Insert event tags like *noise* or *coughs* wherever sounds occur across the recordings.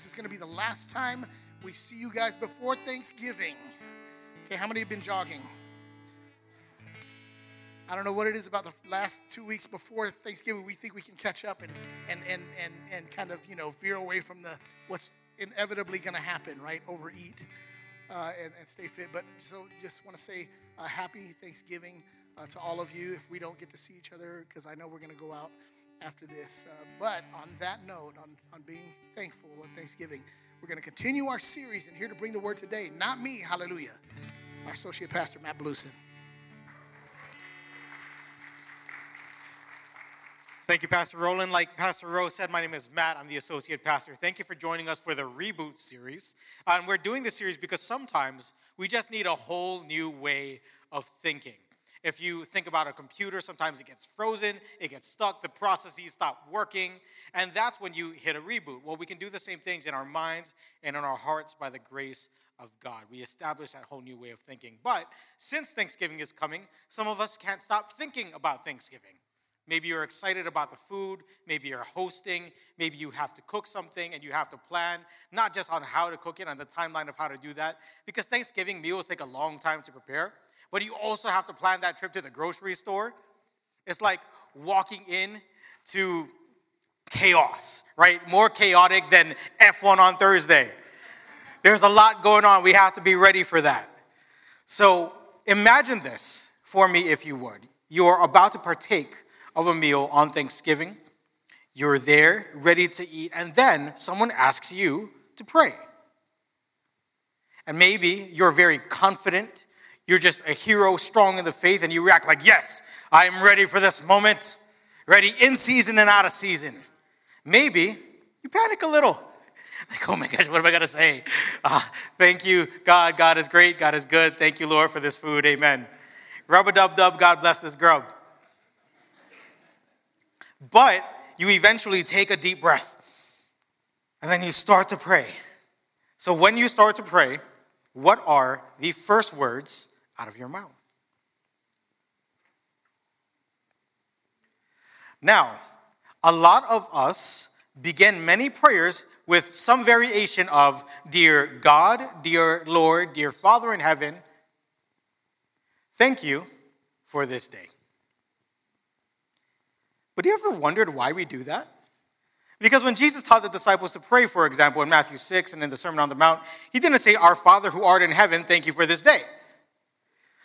this is going to be the last time we see you guys before Thanksgiving. Okay, how many have been jogging? I don't know what it is about the last two weeks before Thanksgiving. We think we can catch up and and and and, and kind of you know veer away from the what's inevitably going to happen, right? Overeat uh, and, and stay fit. But so just want to say a happy Thanksgiving uh, to all of you. If we don't get to see each other, because I know we're going to go out after this. Uh, but on that note, on on being thankful and Thanksgiving, we're going to continue our series. And here to bring the word today, not me, Hallelujah, our associate pastor Matt Blusen. Thank you, Pastor Roland. Like Pastor Rose said, my name is Matt. I'm the associate pastor. Thank you for joining us for the Reboot series. And we're doing this series because sometimes we just need a whole new way of thinking. If you think about a computer, sometimes it gets frozen, it gets stuck, the processes stop working, and that's when you hit a reboot. Well, we can do the same things in our minds and in our hearts by the grace of God. We establish that whole new way of thinking. But since Thanksgiving is coming, some of us can't stop thinking about Thanksgiving. Maybe you're excited about the food. Maybe you're hosting. Maybe you have to cook something and you have to plan, not just on how to cook it, on the timeline of how to do that. Because Thanksgiving meals take a long time to prepare. But you also have to plan that trip to the grocery store. It's like walking in to chaos, right? More chaotic than F1 on Thursday. There's a lot going on. We have to be ready for that. So imagine this for me, if you would. You are about to partake of a meal on Thanksgiving. You're there, ready to eat, and then someone asks you to pray. And maybe you're very confident, you're just a hero, strong in the faith, and you react like, Yes, I am ready for this moment, ready in season and out of season. Maybe you panic a little. *laughs* Like, oh my gosh, what am I going to say? Uh, thank you, God. God is great. God is good. Thank you, Lord, for this food. Amen. Rub a dub dub. God bless this grub. But you eventually take a deep breath and then you start to pray. So when you start to pray, what are the first words out of your mouth? Now, a lot of us begin many prayers with some variation of Dear God, Dear Lord, Dear Father in heaven, thank you for this day. But you ever wondered why we do that? Because when Jesus taught the disciples to pray, for example, in Matthew 6 and in the Sermon on the Mount, he didn't say, Our Father who art in heaven, thank you for this day.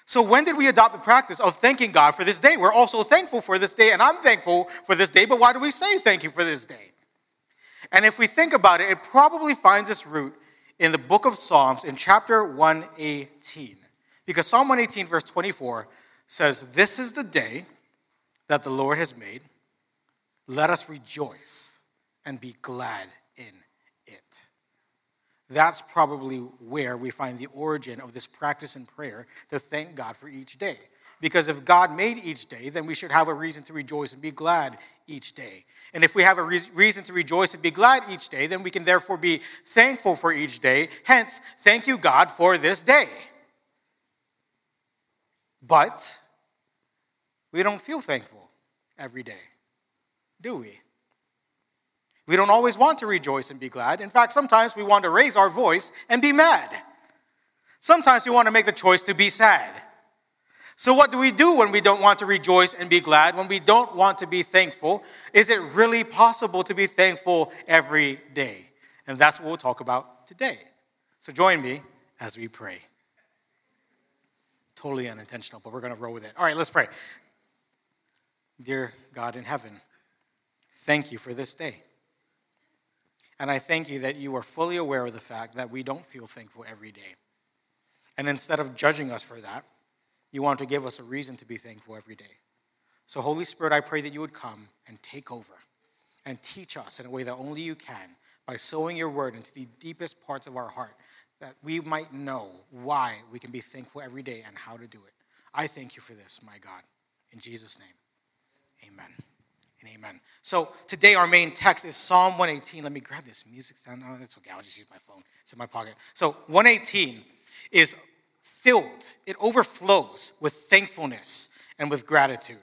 So when did we adopt the practice of thanking God for this day? We're also thankful for this day, and I'm thankful for this day, but why do we say thank you for this day? And if we think about it, it probably finds its root in the book of Psalms in chapter 118. Because Psalm 118, verse 24 says, This is the day that the Lord has made let us rejoice and be glad in it. That's probably where we find the origin of this practice in prayer to thank God for each day. Because if God made each day, then we should have a reason to rejoice and be glad each day. And if we have a re- reason to rejoice and be glad each day, then we can therefore be thankful for each day. Hence, thank you, God, for this day. But we don't feel thankful every day do we? We don't always want to rejoice and be glad. In fact, sometimes we want to raise our voice and be mad. Sometimes we want to make the choice to be sad. So, what do we do when we don't want to rejoice and be glad, when we don't want to be thankful? Is it really possible to be thankful every day? And that's what we'll talk about today. So, join me as we pray. Totally unintentional, but we're going to roll with it. All right, let's pray. Dear God in heaven, Thank you for this day. And I thank you that you are fully aware of the fact that we don't feel thankful every day. And instead of judging us for that, you want to give us a reason to be thankful every day. So, Holy Spirit, I pray that you would come and take over and teach us in a way that only you can by sowing your word into the deepest parts of our heart, that we might know why we can be thankful every day and how to do it. I thank you for this, my God. In Jesus' name, amen and amen. So today our main text is Psalm 118. Let me grab this music. No, oh, that's okay. I'll just use my phone. It's in my pocket. So 118 is filled, it overflows with thankfulness and with gratitude.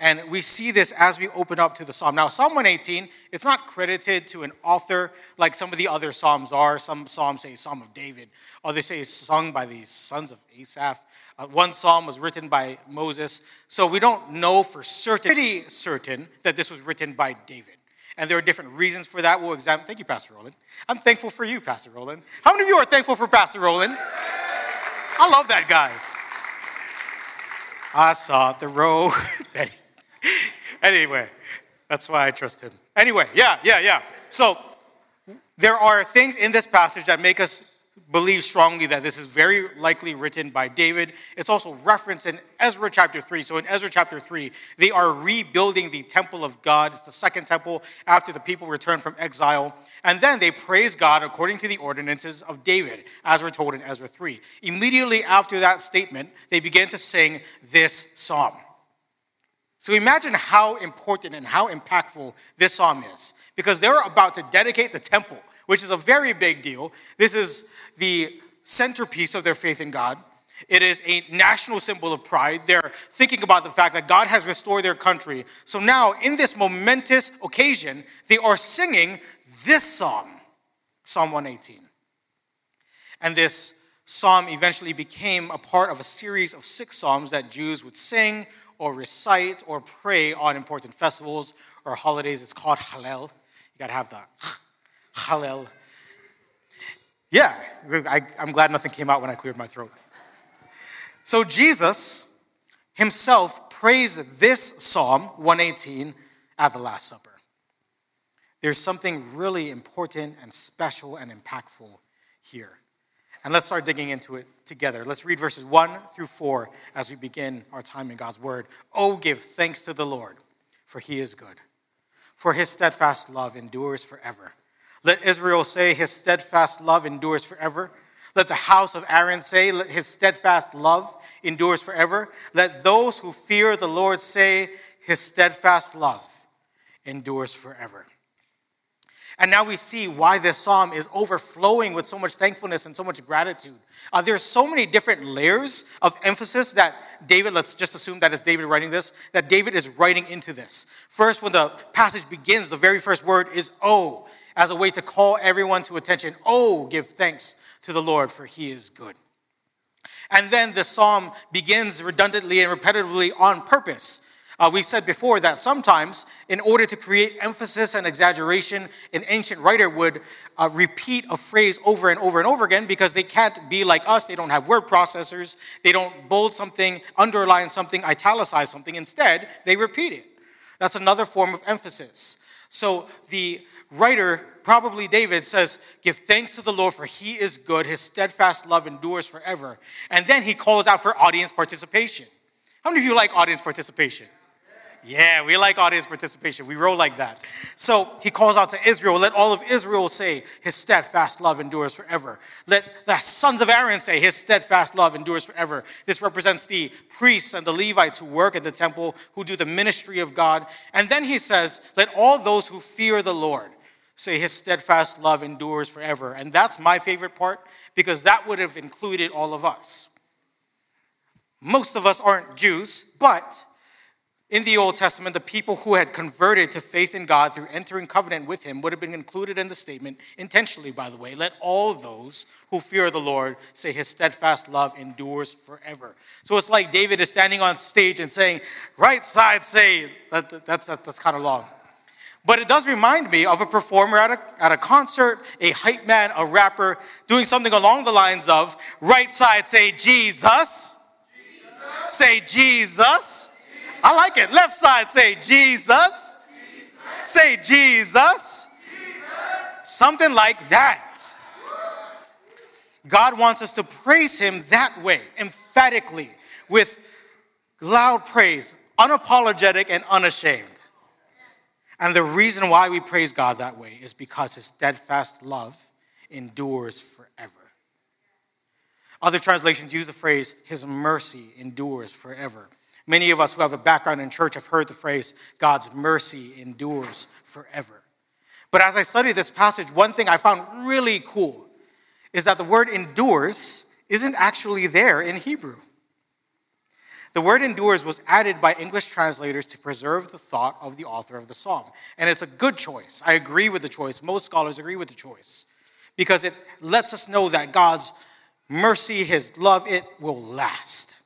And we see this as we open up to the psalm. Now, Psalm 118, it's not credited to an author like some of the other psalms are. Some psalms say Psalm of David, others say sung by the sons of Asaph. Uh, one psalm was written by Moses. So we don't know for certain, pretty certain that this was written by David. And there are different reasons for that. We'll examine. Thank you, Pastor Roland. I'm thankful for you, Pastor Roland. How many of you are thankful for Pastor Roland? I love that guy. I saw the road. *laughs* anyway, that's why I trust him. Anyway, yeah, yeah, yeah. So there are things in this passage that make us believe strongly that this is very likely written by David. It's also referenced in Ezra chapter 3. So in Ezra chapter 3, they are rebuilding the temple of God. It's the second temple after the people return from exile. And then they praise God according to the ordinances of David, as we're told in Ezra 3. Immediately after that statement, they begin to sing this psalm. So imagine how important and how impactful this psalm is, because they're about to dedicate the temple, which is a very big deal. This is the centerpiece of their faith in God. It is a national symbol of pride. They're thinking about the fact that God has restored their country. So now, in this momentous occasion, they are singing this psalm, Psalm 118. And this psalm eventually became a part of a series of six psalms that Jews would sing or recite or pray on important festivals or holidays. It's called Hallel. You got to have the *laughs* Hallel. Yeah, I, I'm glad nothing came out when I cleared my throat. So Jesus himself praised this Psalm 118 at the Last Supper. There's something really important and special and impactful here. And let's start digging into it together. Let's read verses 1 through 4 as we begin our time in God's Word. Oh, give thanks to the Lord, for he is good, for his steadfast love endures forever. Let Israel say, his steadfast love endures forever. Let the house of Aaron say, Let his steadfast love endures forever. Let those who fear the Lord say, his steadfast love endures forever. And now we see why this psalm is overflowing with so much thankfulness and so much gratitude. Uh, there's so many different layers of emphasis that David, let's just assume that it's David writing this, that David is writing into this. First, when the passage begins, the very first word is oh, as a way to call everyone to attention. Oh, give thanks to the Lord, for he is good. And then the psalm begins redundantly and repetitively on purpose uh, we've said before that sometimes, in order to create emphasis and exaggeration, an ancient writer would uh, repeat a phrase over and over and over again because they can't be like us. They don't have word processors. They don't bold something, underline something, italicize something. Instead, they repeat it. That's another form of emphasis. So the writer, probably David, says, Give thanks to the Lord, for he is good. His steadfast love endures forever. And then he calls out for audience participation. How many of you like audience participation? Yeah, we like audience participation. We roll like that. So he calls out to Israel, let all of Israel say, his steadfast love endures forever. Let the sons of Aaron say, his steadfast love endures forever. This represents the priests and the Levites who work at the temple, who do the ministry of God. And then he says, let all those who fear the Lord say, his steadfast love endures forever. And that's my favorite part because that would have included all of us. Most of us aren't Jews, but in the Old Testament, the people who had converted to faith in God through entering covenant with Him would have been included in the statement, intentionally, by the way. Let all those who fear the Lord say His steadfast love endures forever. So it's like David is standing on stage and saying, Right side say, that, that's, that, that's kind of long. But it does remind me of a performer at a, at a concert, a hype man, a rapper, doing something along the lines of, Right side say, Jesus. Jesus. Say, Jesus. I like it. Left side say Jesus. Jesus. Say Jesus. Jesus. Something like that. God wants us to praise Him that way, emphatically, with loud praise, unapologetic and unashamed. And the reason why we praise God that way is because His steadfast love endures forever. Other translations use the phrase, His mercy endures forever. Many of us who have a background in church have heard the phrase, God's mercy endures forever. But as I studied this passage, one thing I found really cool is that the word endures isn't actually there in Hebrew. The word endures was added by English translators to preserve the thought of the author of the psalm. And it's a good choice. I agree with the choice. Most scholars agree with the choice because it lets us know that God's mercy, his love, it will last.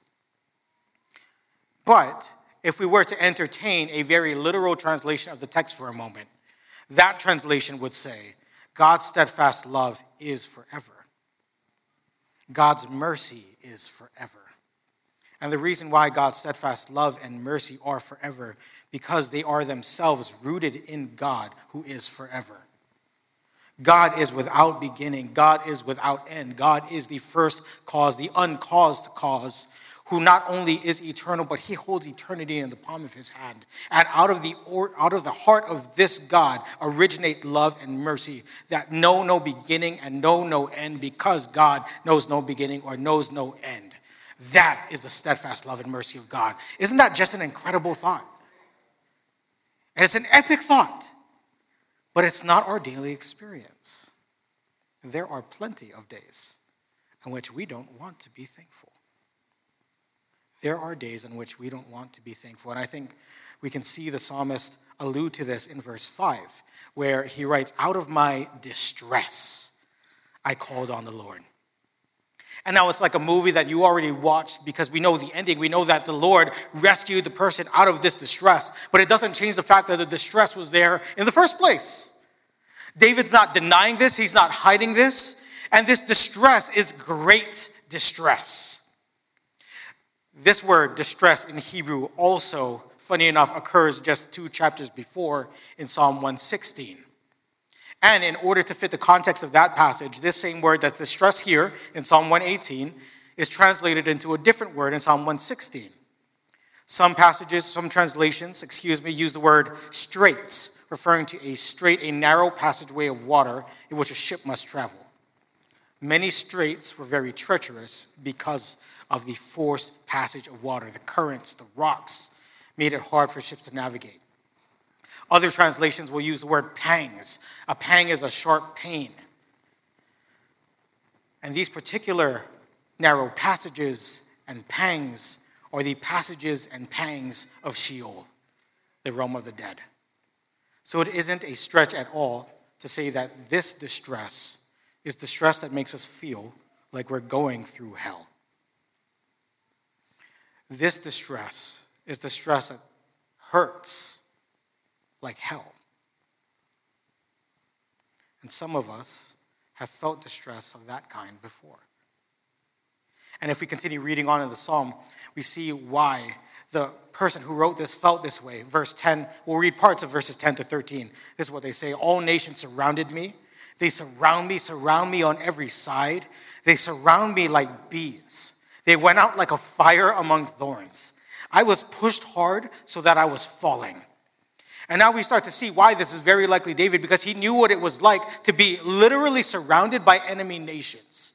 But if we were to entertain a very literal translation of the text for a moment, that translation would say, God's steadfast love is forever. God's mercy is forever. And the reason why God's steadfast love and mercy are forever, because they are themselves rooted in God who is forever. God is without beginning. God is without end. God is the first cause, the uncaused cause, who not only is eternal, but he holds eternity in the palm of his hand. And out of the, or, out of the heart of this God originate love and mercy that know no beginning and know no end because God knows no beginning or knows no end. That is the steadfast love and mercy of God. Isn't that just an incredible thought? And it's an epic thought, but it's not our daily experience. There are plenty of days in which we don't want to be thankful. There are days in which we don't want to be thankful. And I think we can see the psalmist allude to this in verse 5, where he writes, Out of my distress, I called on the Lord. And now it's like a movie that you already watched because we know the ending. We know that the Lord rescued the person out of this distress, but it doesn't change the fact that the distress was there in the first place. David's not denying this, he's not hiding this, and this distress is great distress. This word, distress, in Hebrew also, funny enough, occurs just two chapters before in Psalm 116. And in order to fit the context of that passage, this same word that's distress here in Psalm 118 is translated into a different word in Psalm 116. Some passages, some translations, excuse me, use the word straits, referring to a straight, a narrow passageway of water in which a ship must travel. Many straits were very treacherous because of the forced passage of water. The currents, the rocks made it hard for ships to navigate. Other translations will use the word pangs. A pang is a sharp pain. And these particular narrow passages and pangs are the passages and pangs of Sheol, the realm of the dead. So it isn't a stretch at all to say that this distress is distress that makes us feel like we're going through hell. This distress is distress that hurts like hell. And some of us have felt distress of that kind before. And if we continue reading on in the psalm, we see why the person who wrote this felt this way. Verse 10, we'll read parts of verses 10 to 13. This is what they say All nations surrounded me. They surround me, surround me on every side. They surround me like bees. They went out like a fire among thorns. I was pushed hard so that I was falling. And now we start to see why this is very likely David, because he knew what it was like to be literally surrounded by enemy nations.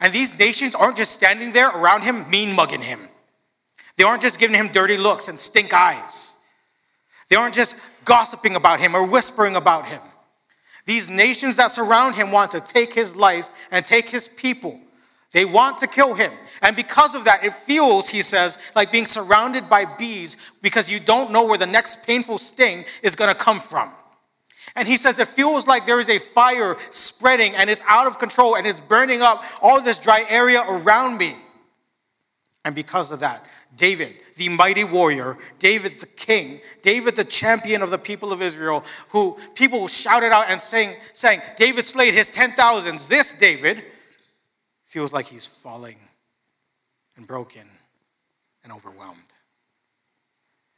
And these nations aren't just standing there around him, mean mugging him. They aren't just giving him dirty looks and stink eyes. They aren't just gossiping about him or whispering about him. These nations that surround him want to take his life and take his people. They want to kill him. And because of that, it feels, he says, like being surrounded by bees because you don't know where the next painful sting is going to come from. And he says it feels like there is a fire spreading and it's out of control and it's burning up all this dry area around me. And because of that, David, the mighty warrior, David the king, David the champion of the people of Israel, who people shouted out and sang, saying, David slayed his ten thousands. This David, feels like he's falling and broken and overwhelmed.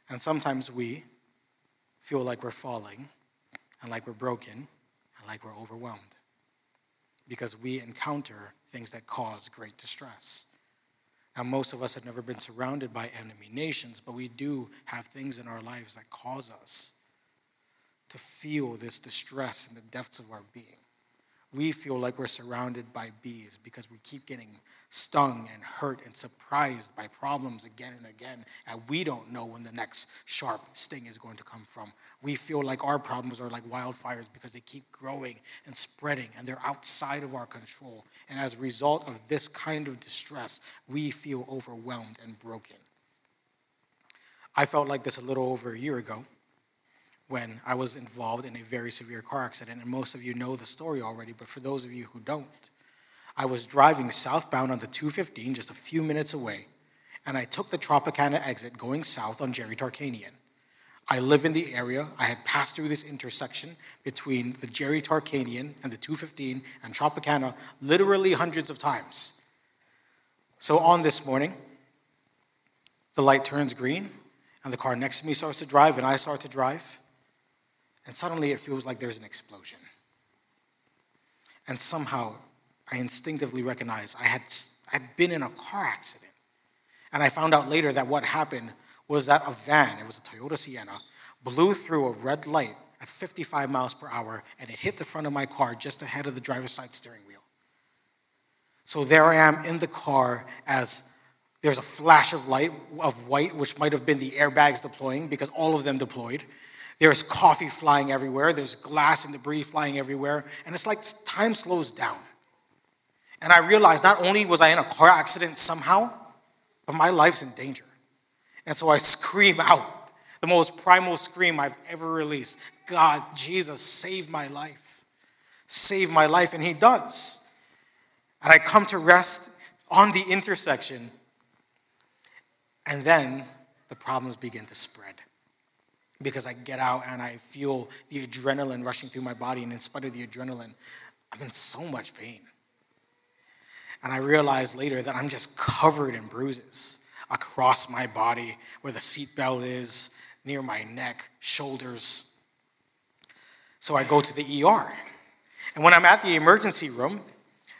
And sometimes we feel like we're falling and like we're broken and like we're overwhelmed because we encounter things that cause great distress. Now, most of us have never been surrounded by enemy nations, but we do have things in our lives that cause us to feel this distress in the depths of our being we feel like we're surrounded by bees because we keep getting stung and hurt and surprised by problems again and again, and we don't know when the next sharp sting is going to come from. We feel like our problems are like wildfires because they keep growing and spreading, and they're outside of our control. And as a result of this kind of distress, we feel overwhelmed and broken. I felt like this a little over a year ago when I was involved in a very severe car accident. And most of you know the story already, but for those of you who don't, I was driving southbound on the 215 just a few minutes away, and I took the Tropicana exit going south on Jerry Tarkanian. I live in the area. I had passed through this intersection between the Jerry Tarkanian and the 215 and Tropicana literally hundreds of times. So on this morning, the light turns green, and the car next to me starts to drive, and I start to drive, and suddenly it feels like there's an explosion. And somehow I instinctively recognized I had, I'd been in a car accident. And I found out later that what happened was that a van, it was a Toyota Sienna, blew through a red light at 55 miles per hour and it hit the front of my car just ahead of the driver's side steering wheel. So there I am in the car as there's a flash of light of white, which might have been the airbags deploying because all of them deployed. There's coffee flying everywhere, there's glass and debris flying everywhere, and it's like time slows down. And I realized not only was I in a car accident somehow, but my life's in danger. And so I scream out the most primal scream I've ever released God, Jesus, save my life. Save my life. And He does. And I come to rest on the intersection. And then the problems begin to spread. Because I get out and I feel the adrenaline rushing through my body. And in spite of the adrenaline, I'm in so much pain. And I realized later that I'm just covered in bruises across my body where the seatbelt is, near my neck, shoulders. So I go to the ER. And when I'm at the emergency room,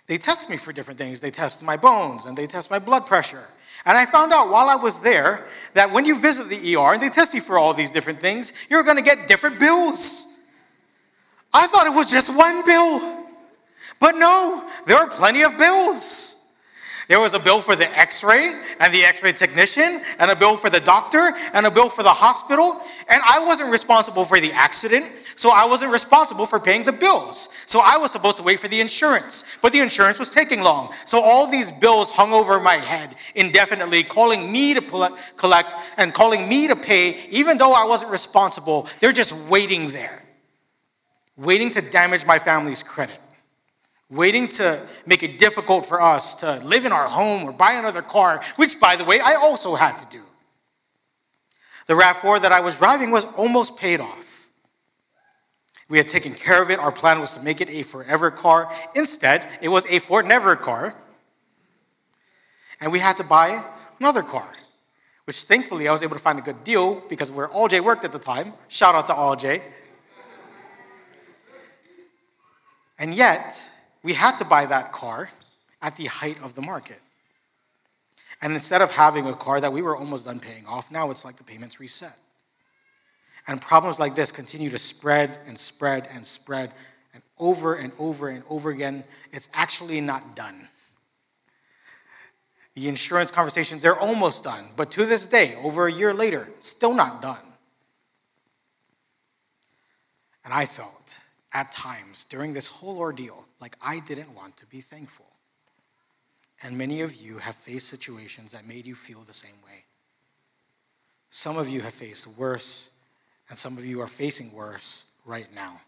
they test me for different things. They test my bones and they test my blood pressure. And I found out while I was there that when you visit the ER and they test you for all these different things, you're going to get different bills. I thought it was just one bill. But no, there are plenty of bills. There was a bill for the x ray and the x ray technician, and a bill for the doctor, and a bill for the hospital. And I wasn't responsible for the accident, so I wasn't responsible for paying the bills. So I was supposed to wait for the insurance, but the insurance was taking long. So all these bills hung over my head indefinitely, calling me to collect and calling me to pay, even though I wasn't responsible. They're just waiting there, waiting to damage my family's credit waiting to make it difficult for us to live in our home or buy another car, which, by the way, I also had to do. The RAV4 that I was driving was almost paid off. We had taken care of it. Our plan was to make it a forever car. Instead, it was a for never car. And we had to buy another car, which thankfully I was able to find a good deal because where All J worked at the time. Shout out to All J. And yet, we had to buy that car at the height of the market. And instead of having a car that we were almost done paying off, now it's like the payments reset. And problems like this continue to spread and spread and spread and over and over and over again. It's actually not done. The insurance conversations, they're almost done. But to this day, over a year later, still not done. And I felt at times during this whole ordeal like I didn't want to be thankful. And many of you have faced situations that made you feel the same way. Some of you have faced worse, and some of you are facing worse right now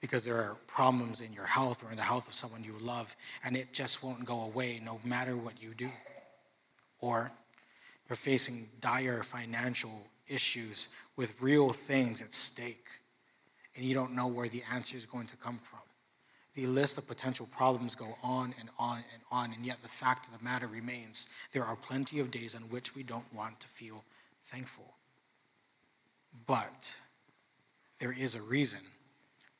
because there are problems in your health or in the health of someone you love, and it just won't go away no matter what you do. Or you're facing dire financial issues with real things at stake, and you don't know where the answer is going to come from the list of potential problems go on and on and on, and yet the fact of the matter remains there are plenty of days on which we don't want to feel thankful. But there is a reason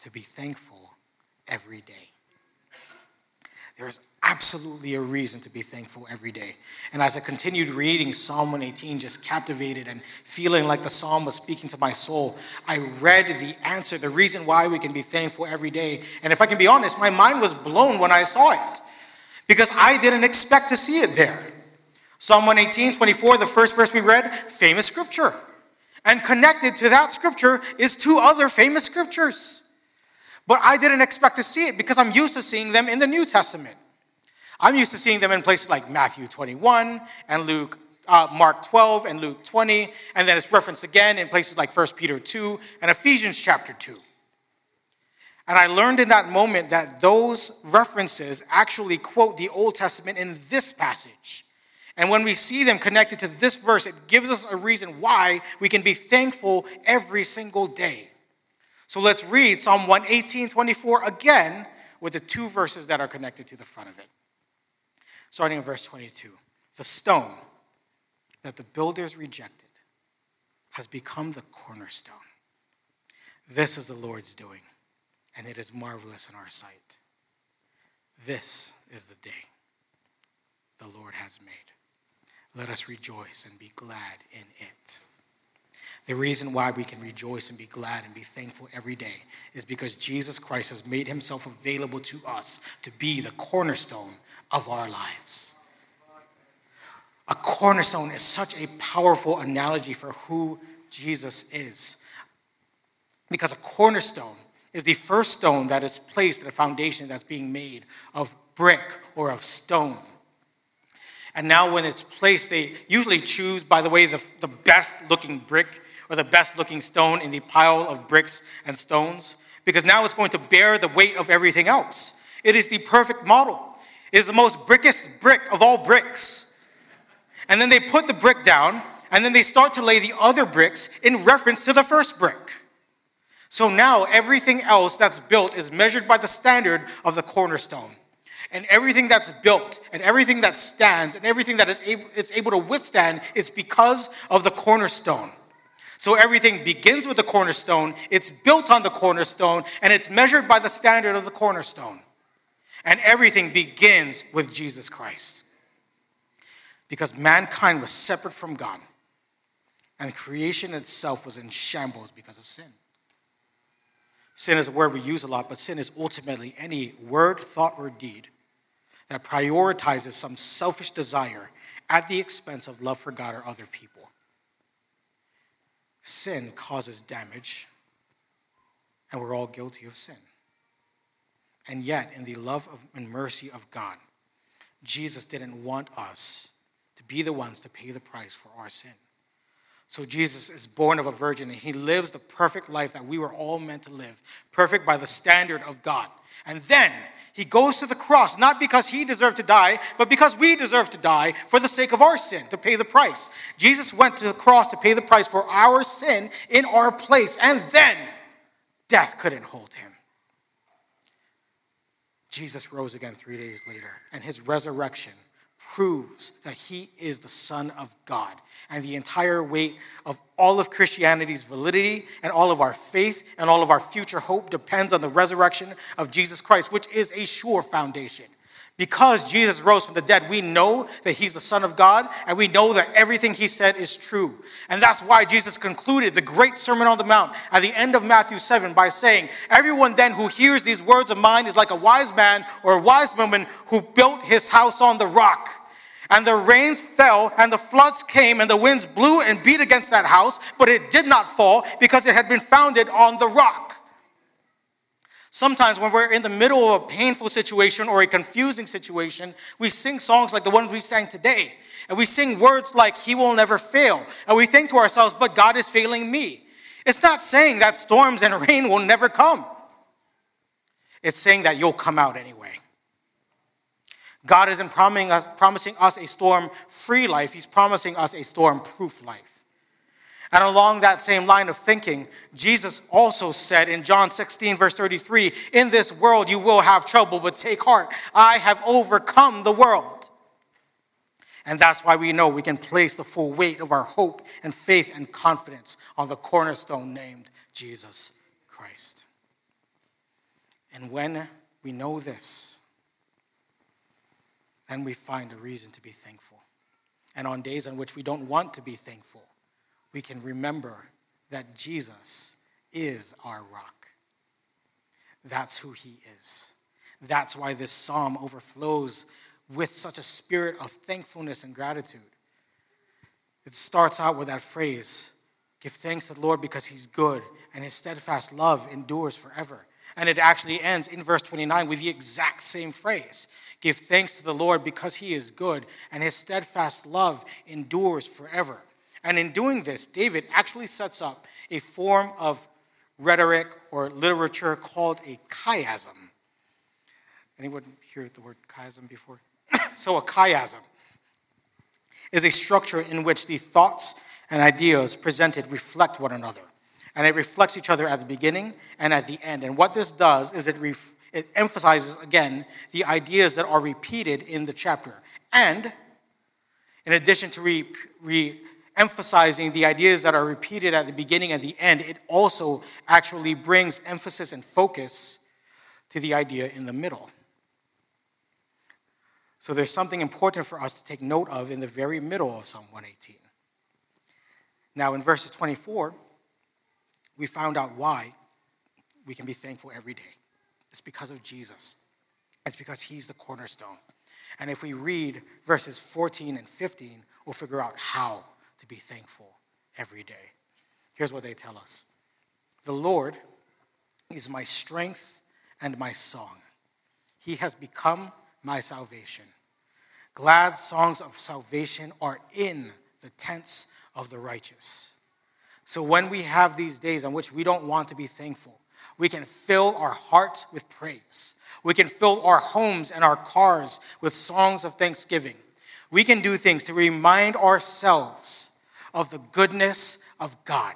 to be thankful every day. There's absolutely a reason to be thankful every day. And as I continued reading Psalm 118, just captivated and feeling like the psalm was speaking to my soul, I read the answer, the reason why we can be thankful every day. And if I can be honest, my mind was blown when I saw it because I didn't expect to see it there. Psalm 118, 24, the first verse we read, famous scripture. And connected to that scripture is two other famous scriptures. But I didn't expect to see it because I'm used to seeing them in the New Testament. I'm used to seeing them in places like Matthew 21 and Luke uh, Mark 12 and Luke 20, and then it's referenced again in places like 1 Peter 2 and Ephesians chapter 2. And I learned in that moment that those references actually quote the Old Testament in this passage. And when we see them connected to this verse, it gives us a reason why we can be thankful every single day. So let's read Psalm 118, 24 again with the two verses that are connected to the front of it. Starting in verse 22. The stone that the builders rejected has become the cornerstone. This is the Lord's doing, and it is marvelous in our sight. This is the day the Lord has made. Let us rejoice and be glad in it. The reason why we can rejoice and be glad and be thankful every day is because Jesus Christ has made himself available to us to be the cornerstone of our lives. A cornerstone is such a powerful analogy for who Jesus is. Because a cornerstone is the first stone that is placed at a foundation that's being made of brick or of stone. And now, when it's placed, they usually choose, by the way, the, the best looking brick or the best looking stone in the pile of bricks and stones, because now it's going to bear the weight of everything else. It is the perfect model. It is the most brickest brick of all bricks. And then they put the brick down, and then they start to lay the other bricks in reference to the first brick. So now everything else that's built is measured by the standard of the cornerstone. And everything that's built, and everything that stands, and everything that is able, it's able to withstand is because of the cornerstone. So everything begins with the cornerstone, it's built on the cornerstone, and it's measured by the standard of the cornerstone. And everything begins with Jesus Christ because mankind was separate from God and creation itself was in shambles because of sin. Sin is a word we use a lot, but sin is ultimately any word, thought, or deed that prioritizes some selfish desire at the expense of love for God or other people. Sin causes damage, and we're all guilty of sin. And yet, in the love of, and mercy of God, Jesus didn't want us to be the ones to pay the price for our sin. So Jesus is born of a virgin and he lives the perfect life that we were all meant to live, perfect by the standard of God. And then he goes to the cross, not because he deserved to die, but because we deserve to die for the sake of our sin, to pay the price. Jesus went to the cross to pay the price for our sin in our place, and then death couldn't hold him. Jesus rose again three days later, and his resurrection proves that he is the Son of God. And the entire weight of all of Christianity's validity and all of our faith and all of our future hope depends on the resurrection of Jesus Christ, which is a sure foundation. Because Jesus rose from the dead, we know that he's the Son of God, and we know that everything he said is true. And that's why Jesus concluded the great Sermon on the Mount at the end of Matthew 7 by saying, Everyone then who hears these words of mine is like a wise man or a wise woman who built his house on the rock. And the rains fell, and the floods came, and the winds blew and beat against that house, but it did not fall because it had been founded on the rock. Sometimes, when we're in the middle of a painful situation or a confusing situation, we sing songs like the ones we sang today. And we sing words like, He will never fail. And we think to ourselves, But God is failing me. It's not saying that storms and rain will never come, it's saying that you'll come out anyway. God isn't promising us, promising us a storm free life, He's promising us a storm proof life. And along that same line of thinking, Jesus also said in John 16, verse 33, In this world you will have trouble, but take heart. I have overcome the world. And that's why we know we can place the full weight of our hope and faith and confidence on the cornerstone named Jesus Christ. And when we know this, then we find a reason to be thankful. And on days on which we don't want to be thankful, we can remember that Jesus is our rock. That's who he is. That's why this psalm overflows with such a spirit of thankfulness and gratitude. It starts out with that phrase Give thanks to the Lord because he's good, and his steadfast love endures forever. And it actually ends in verse 29 with the exact same phrase Give thanks to the Lord because he is good, and his steadfast love endures forever. And in doing this, David actually sets up a form of rhetoric or literature called a chiasm. Anyone hear the word chiasm before? *coughs* so, a chiasm is a structure in which the thoughts and ideas presented reflect one another. And it reflects each other at the beginning and at the end. And what this does is it, ref- it emphasizes, again, the ideas that are repeated in the chapter. And in addition to re, re emphasizing the ideas that are repeated at the beginning and the end, it also actually brings emphasis and focus to the idea in the middle. So there's something important for us to take note of in the very middle of Psalm 118. Now, in verses 24, we found out why we can be thankful every day. It's because of Jesus, it's because He's the cornerstone. And if we read verses 14 and 15, we'll figure out how to be thankful every day. Here's what they tell us The Lord is my strength and my song, He has become my salvation. Glad songs of salvation are in the tents of the righteous. So when we have these days on which we don't want to be thankful, we can fill our hearts with praise. We can fill our homes and our cars with songs of thanksgiving. We can do things to remind ourselves of the goodness of God.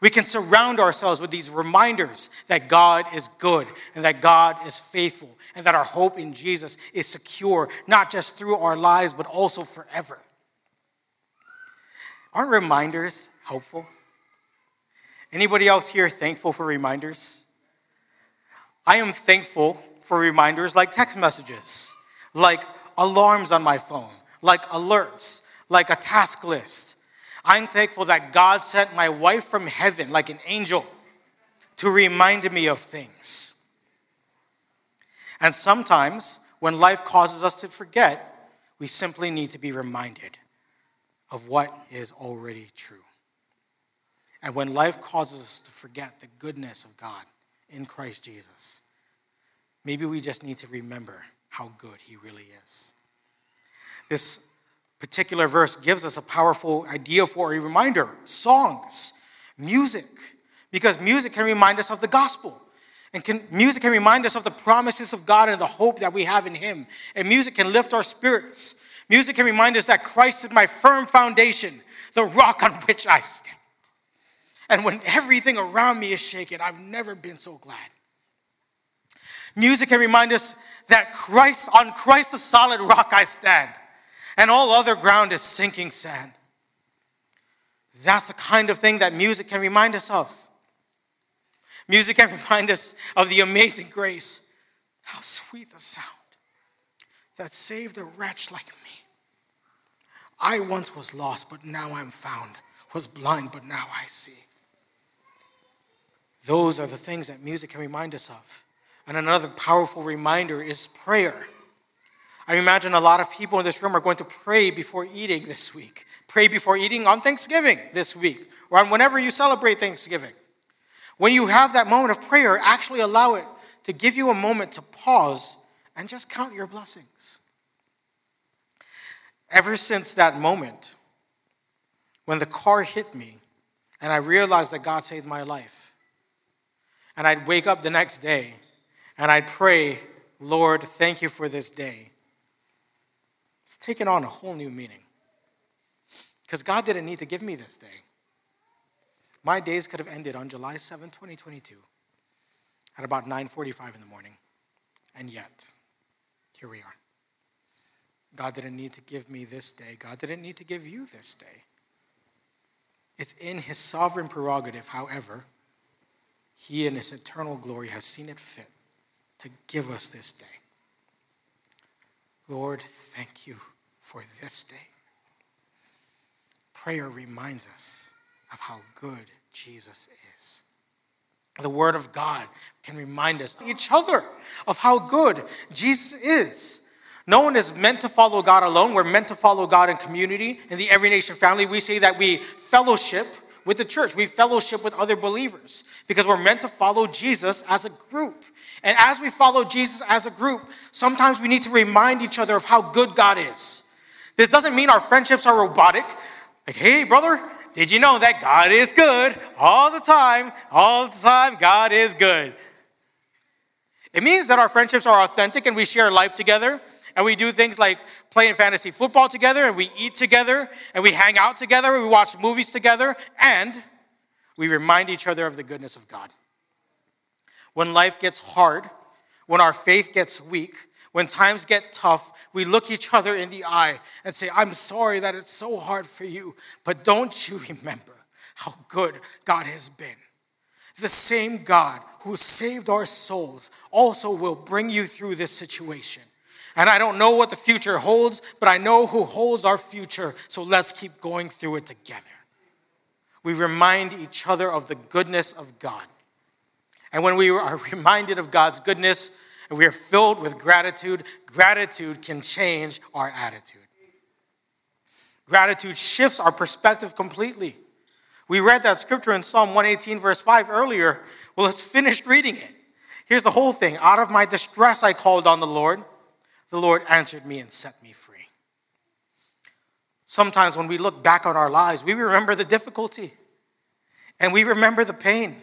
We can surround ourselves with these reminders that God is good and that God is faithful and that our hope in Jesus is secure, not just through our lives, but also forever. Aren't reminders helpful? Anybody else here thankful for reminders? I am thankful for reminders like text messages, like alarms on my phone, like alerts, like a task list. I'm thankful that God sent my wife from heaven like an angel to remind me of things. And sometimes, when life causes us to forget, we simply need to be reminded of what is already true. And when life causes us to forget the goodness of God in Christ Jesus, maybe we just need to remember how good He really is. This particular verse gives us a powerful idea for a reminder songs, music, because music can remind us of the gospel. And can, music can remind us of the promises of God and the hope that we have in Him. And music can lift our spirits. Music can remind us that Christ is my firm foundation, the rock on which I stand. And when everything around me is shaken, I've never been so glad. Music can remind us that Christ, on Christ the solid rock I stand, and all other ground is sinking sand. That's the kind of thing that music can remind us of. Music can remind us of the amazing grace. How sweet the sound that saved a wretch like me. I once was lost, but now I'm found, was blind, but now I see. Those are the things that music can remind us of. And another powerful reminder is prayer. I imagine a lot of people in this room are going to pray before eating this week. Pray before eating on Thanksgiving this week, or on whenever you celebrate Thanksgiving. When you have that moment of prayer, actually allow it to give you a moment to pause and just count your blessings. Ever since that moment, when the car hit me and I realized that God saved my life, and I'd wake up the next day and I'd pray, Lord, thank you for this day. It's taken on a whole new meaning. Because God didn't need to give me this day. My days could have ended on July 7, 2022, at about 9:45 in the morning. And yet, here we are. God didn't need to give me this day. God didn't need to give you this day. It's in his sovereign prerogative, however, he in his eternal glory has seen it fit to give us this day. Lord, thank you for this day. Prayer reminds us of how good Jesus is. The Word of God can remind us, each other, of how good Jesus is. No one is meant to follow God alone. We're meant to follow God in community. In the Every Nation family, we say that we fellowship with the church. We fellowship with other believers because we're meant to follow Jesus as a group. And as we follow Jesus as a group, sometimes we need to remind each other of how good God is. This doesn't mean our friendships are robotic. Like, hey, brother, did you know that God is good all the time? All the time, God is good. It means that our friendships are authentic and we share life together and we do things like playing fantasy football together and we eat together and we hang out together and we watch movies together and we remind each other of the goodness of God. When life gets hard, when our faith gets weak, when times get tough, we look each other in the eye and say, I'm sorry that it's so hard for you, but don't you remember how good God has been? The same God who saved our souls also will bring you through this situation. And I don't know what the future holds, but I know who holds our future. So let's keep going through it together. We remind each other of the goodness of God. And when we are *laughs* reminded of God's goodness and we are filled with gratitude, gratitude can change our attitude. Gratitude shifts our perspective completely. We read that scripture in Psalm 118, verse 5 earlier. Well, let's finish reading it. Here's the whole thing Out of my distress, I called on the Lord the Lord answered me and set me free. Sometimes when we look back on our lives, we remember the difficulty and we remember the pain.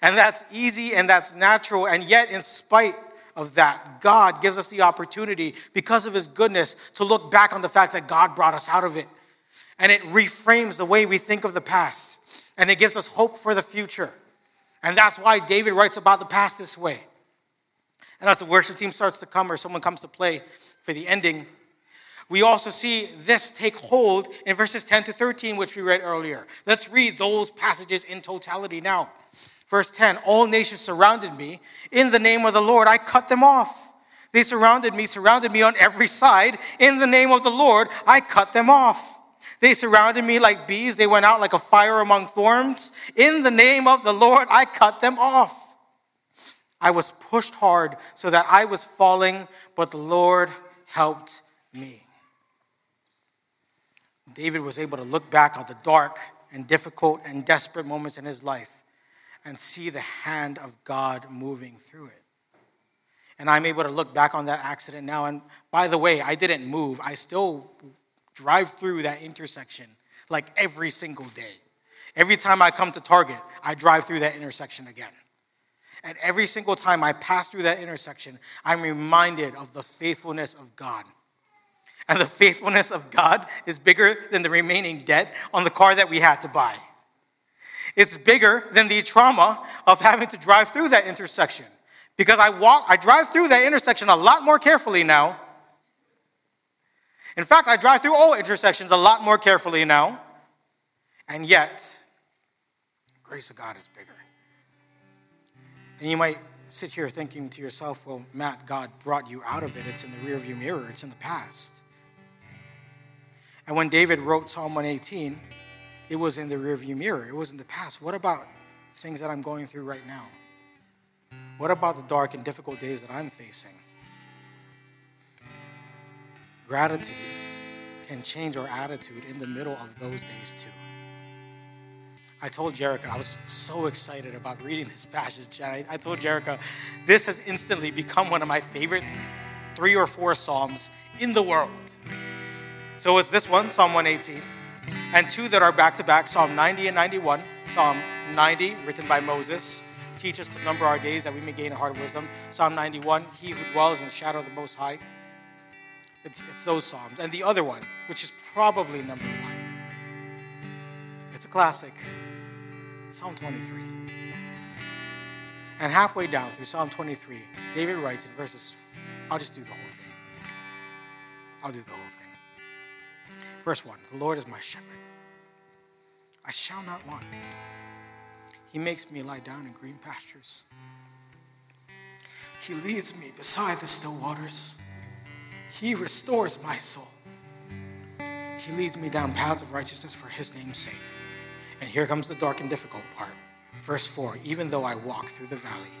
And that's easy and that's natural. And yet, in spite of that, God gives us the opportunity, because of His goodness, to look back on the fact that God brought us out of it. And it reframes the way we think of the past. And it gives us hope for the future. And that's why David writes about the past this way. And as the worship team starts to come or someone comes to play for the ending, we also see this take hold in verses 10 to 13, which we read earlier. Let's read those passages in totality now. Verse 10 All nations surrounded me. In the name of the Lord, I cut them off. They surrounded me, surrounded me on every side. In the name of the Lord, I cut them off. They surrounded me like bees. They went out like a fire among thorns. In the name of the Lord, I cut them off. I was pushed hard so that I was falling, but the Lord helped me. David was able to look back on the dark and difficult and desperate moments in his life and see the hand of God moving through it. And I'm able to look back on that accident now. And by the way, I didn't move. I still drive through that intersection like every single day. Every time I come to Target, I drive through that intersection again. And every single time I pass through that intersection, I'm reminded of the faithfulness of God. And the faithfulness of God is bigger than the remaining debt on the car that we had to buy. It's bigger than the trauma of having to drive through that intersection. Because I walk, I drive through that intersection a lot more carefully now. In fact, I drive through all intersections a lot more carefully now. And yet, grace of God is bigger. And you might sit here thinking to yourself, well, Matt, God brought you out of it. It's in the rearview mirror, it's in the past. And when David wrote Psalm 118, it was in the rearview mirror, it was in the past. What about things that I'm going through right now? What about the dark and difficult days that I'm facing? Gratitude can change our attitude in the middle of those days too. I told Jerica, I was so excited about reading this passage. And I, I told Jerica, this has instantly become one of my favorite three or four Psalms in the world. So it's this one, Psalm 118, and two that are back to back Psalm 90 and 91. Psalm 90, written by Moses, teach us to number our days that we may gain a heart of wisdom. Psalm 91, he who dwells in the shadow of the Most High. It's, it's those Psalms. And the other one, which is probably number one, it's a classic. Psalm 23. And halfway down through Psalm 23, David writes in verses, I'll just do the whole thing. I'll do the whole thing. Verse 1 The Lord is my shepherd. I shall not want. He makes me lie down in green pastures. He leads me beside the still waters. He restores my soul. He leads me down paths of righteousness for his name's sake. And here comes the dark and difficult part. Verse 4 Even though I walk through the valley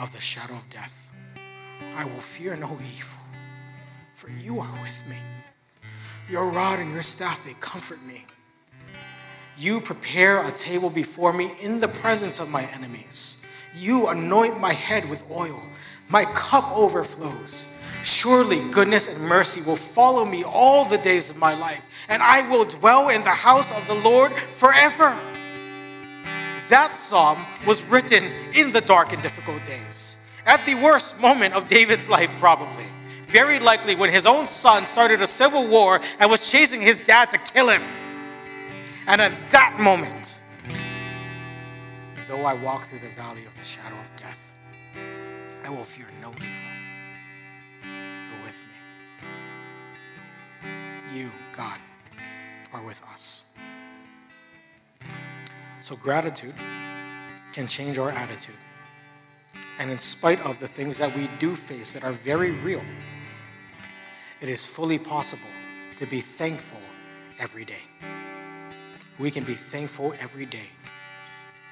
of the shadow of death, I will fear no evil, for you are with me. Your rod and your staff, they comfort me. You prepare a table before me in the presence of my enemies. You anoint my head with oil. My cup overflows. Surely goodness and mercy will follow me all the days of my life, and I will dwell in the house of the Lord forever. That psalm was written in the dark and difficult days, at the worst moment of David's life, probably. Very likely when his own son started a civil war and was chasing his dad to kill him. And at that moment, though I walk through the valley of the shadow of death, I will fear no evil. You, God, are with us. So gratitude can change our attitude. And in spite of the things that we do face that are very real, it is fully possible to be thankful every day. We can be thankful every day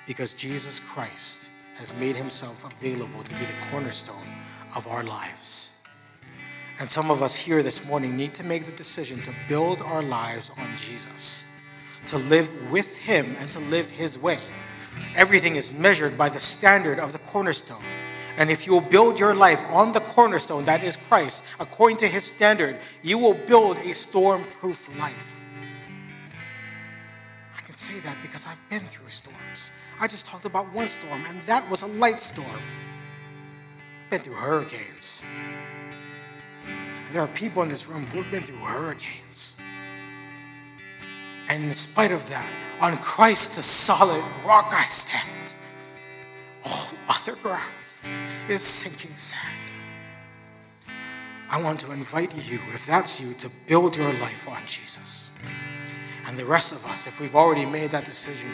because Jesus Christ has made himself available to be the cornerstone of our lives. And some of us here this morning need to make the decision to build our lives on Jesus, to live with him and to live his way. Everything is measured by the standard of the cornerstone. And if you will build your life on the cornerstone, that is Christ, according to his standard, you will build a storm proof life. I can say that because I've been through storms. I just talked about one storm, and that was a light storm. I've Been through hurricanes. There are people in this room who have been through hurricanes. And in spite of that, on Christ the solid rock I stand. All other ground is sinking sand. I want to invite you, if that's you, to build your life on Jesus. And the rest of us, if we've already made that decision,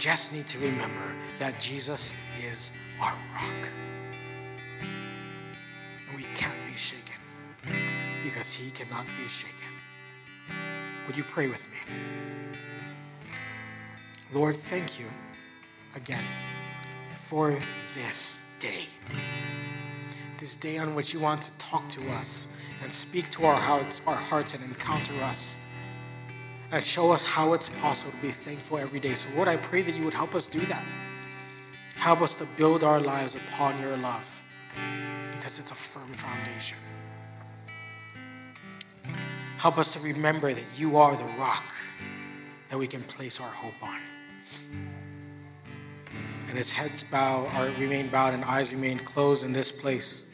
just need to remember that Jesus is our rock. We can't be shaken because he cannot be shaken. Would you pray with me? Lord, thank you again for this day. This day on which you want to talk to us and speak to our hearts, our hearts and encounter us and show us how it's possible to be thankful every day. So, Lord, I pray that you would help us do that. Help us to build our lives upon your love because it's a firm foundation. Help us to remember that you are the rock that we can place our hope on. And as heads bow, or remain bowed and eyes remain closed in this place,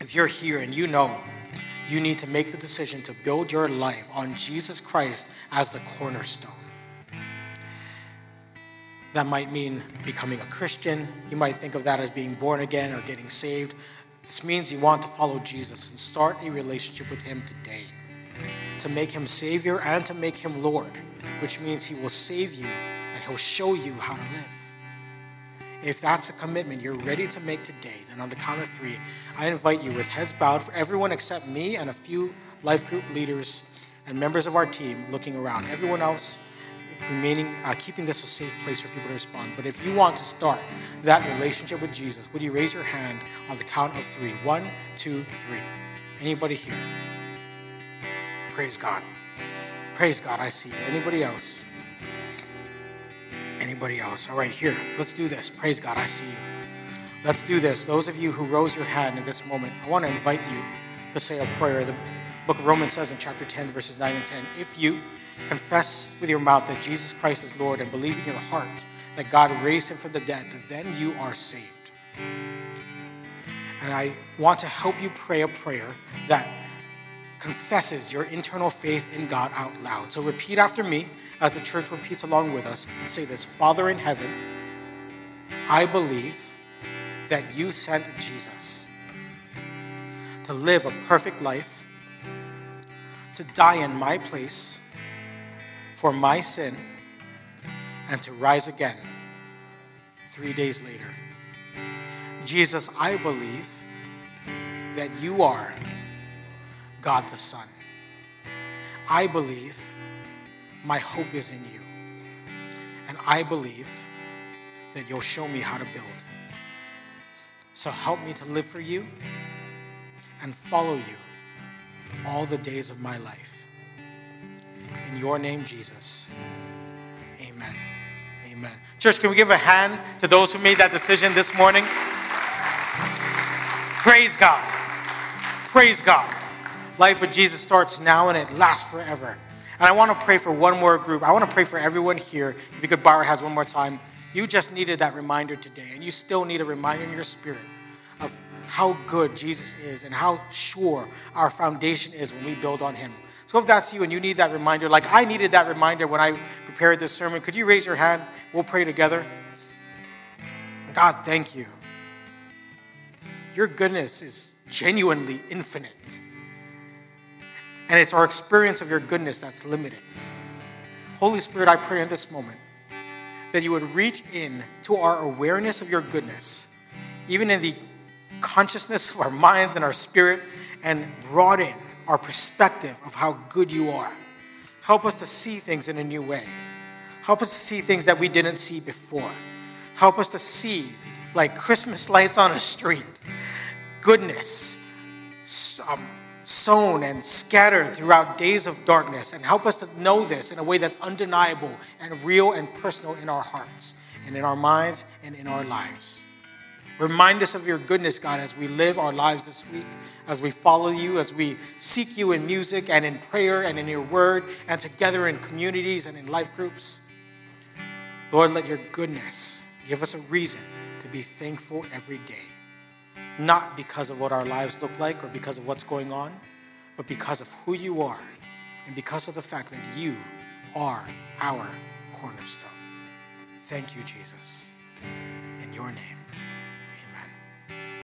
if you're here and you know you need to make the decision to build your life on Jesus Christ as the cornerstone. That might mean becoming a Christian. You might think of that as being born again or getting saved. This means you want to follow Jesus and start a relationship with Him today. To make Him Savior and to make Him Lord, which means He will save you and He'll show you how to live. If that's a commitment you're ready to make today, then on the count of three, I invite you with heads bowed for everyone except me and a few life group leaders and members of our team looking around. Everyone else remaining, uh, keeping this a safe place for people to respond. But if you want to start that relationship with Jesus, would you raise your hand on the count of three? One, two, three. Anybody here? Praise God. Praise God. I see you. Anybody else? Anybody else? All right, here. Let's do this. Praise God. I see you. Let's do this. Those of you who rose your hand in this moment, I want to invite you to say a prayer. The book of Romans says in chapter 10, verses 9 and 10 if you confess with your mouth that Jesus Christ is Lord and believe in your heart that God raised him from the dead, then you are saved. And I want to help you pray a prayer that confesses your internal faith in God out loud. So repeat after me as the church repeats along with us and say this Father in heaven, I believe that you sent Jesus to live a perfect life, to die in my place for my sin, and to rise again three days later. Jesus, I believe that you are God the Son. I believe my hope is in you. And I believe that you'll show me how to build. So help me to live for you and follow you all the days of my life. In your name, Jesus. Amen. Amen. Church, can we give a hand to those who made that decision this morning? Praise God. Praise God. Life with Jesus starts now and it lasts forever. And I want to pray for one more group. I want to pray for everyone here. If you could bow your heads one more time. You just needed that reminder today, and you still need a reminder in your spirit of how good Jesus is and how sure our foundation is when we build on Him. So if that's you and you need that reminder, like I needed that reminder when I prepared this sermon, could you raise your hand? We'll pray together. God, thank you. Your goodness is genuinely infinite. And it's our experience of your goodness that's limited. Holy Spirit, I pray in this moment that you would reach in to our awareness of your goodness, even in the consciousness of our minds and our spirit, and broaden our perspective of how good you are. Help us to see things in a new way. Help us to see things that we didn't see before. Help us to see, like Christmas lights on a street, goodness um, sown and scattered throughout days of darkness. And help us to know this in a way that's undeniable and real and personal in our hearts and in our minds and in our lives. Remind us of your goodness, God, as we live our lives this week, as we follow you, as we seek you in music and in prayer and in your word and together in communities and in life groups. Lord, let your goodness give us a reason to be thankful every day not because of what our lives look like or because of what's going on, but because of who you are and because of the fact that you are our cornerstone. Thank you, Jesus. In your name,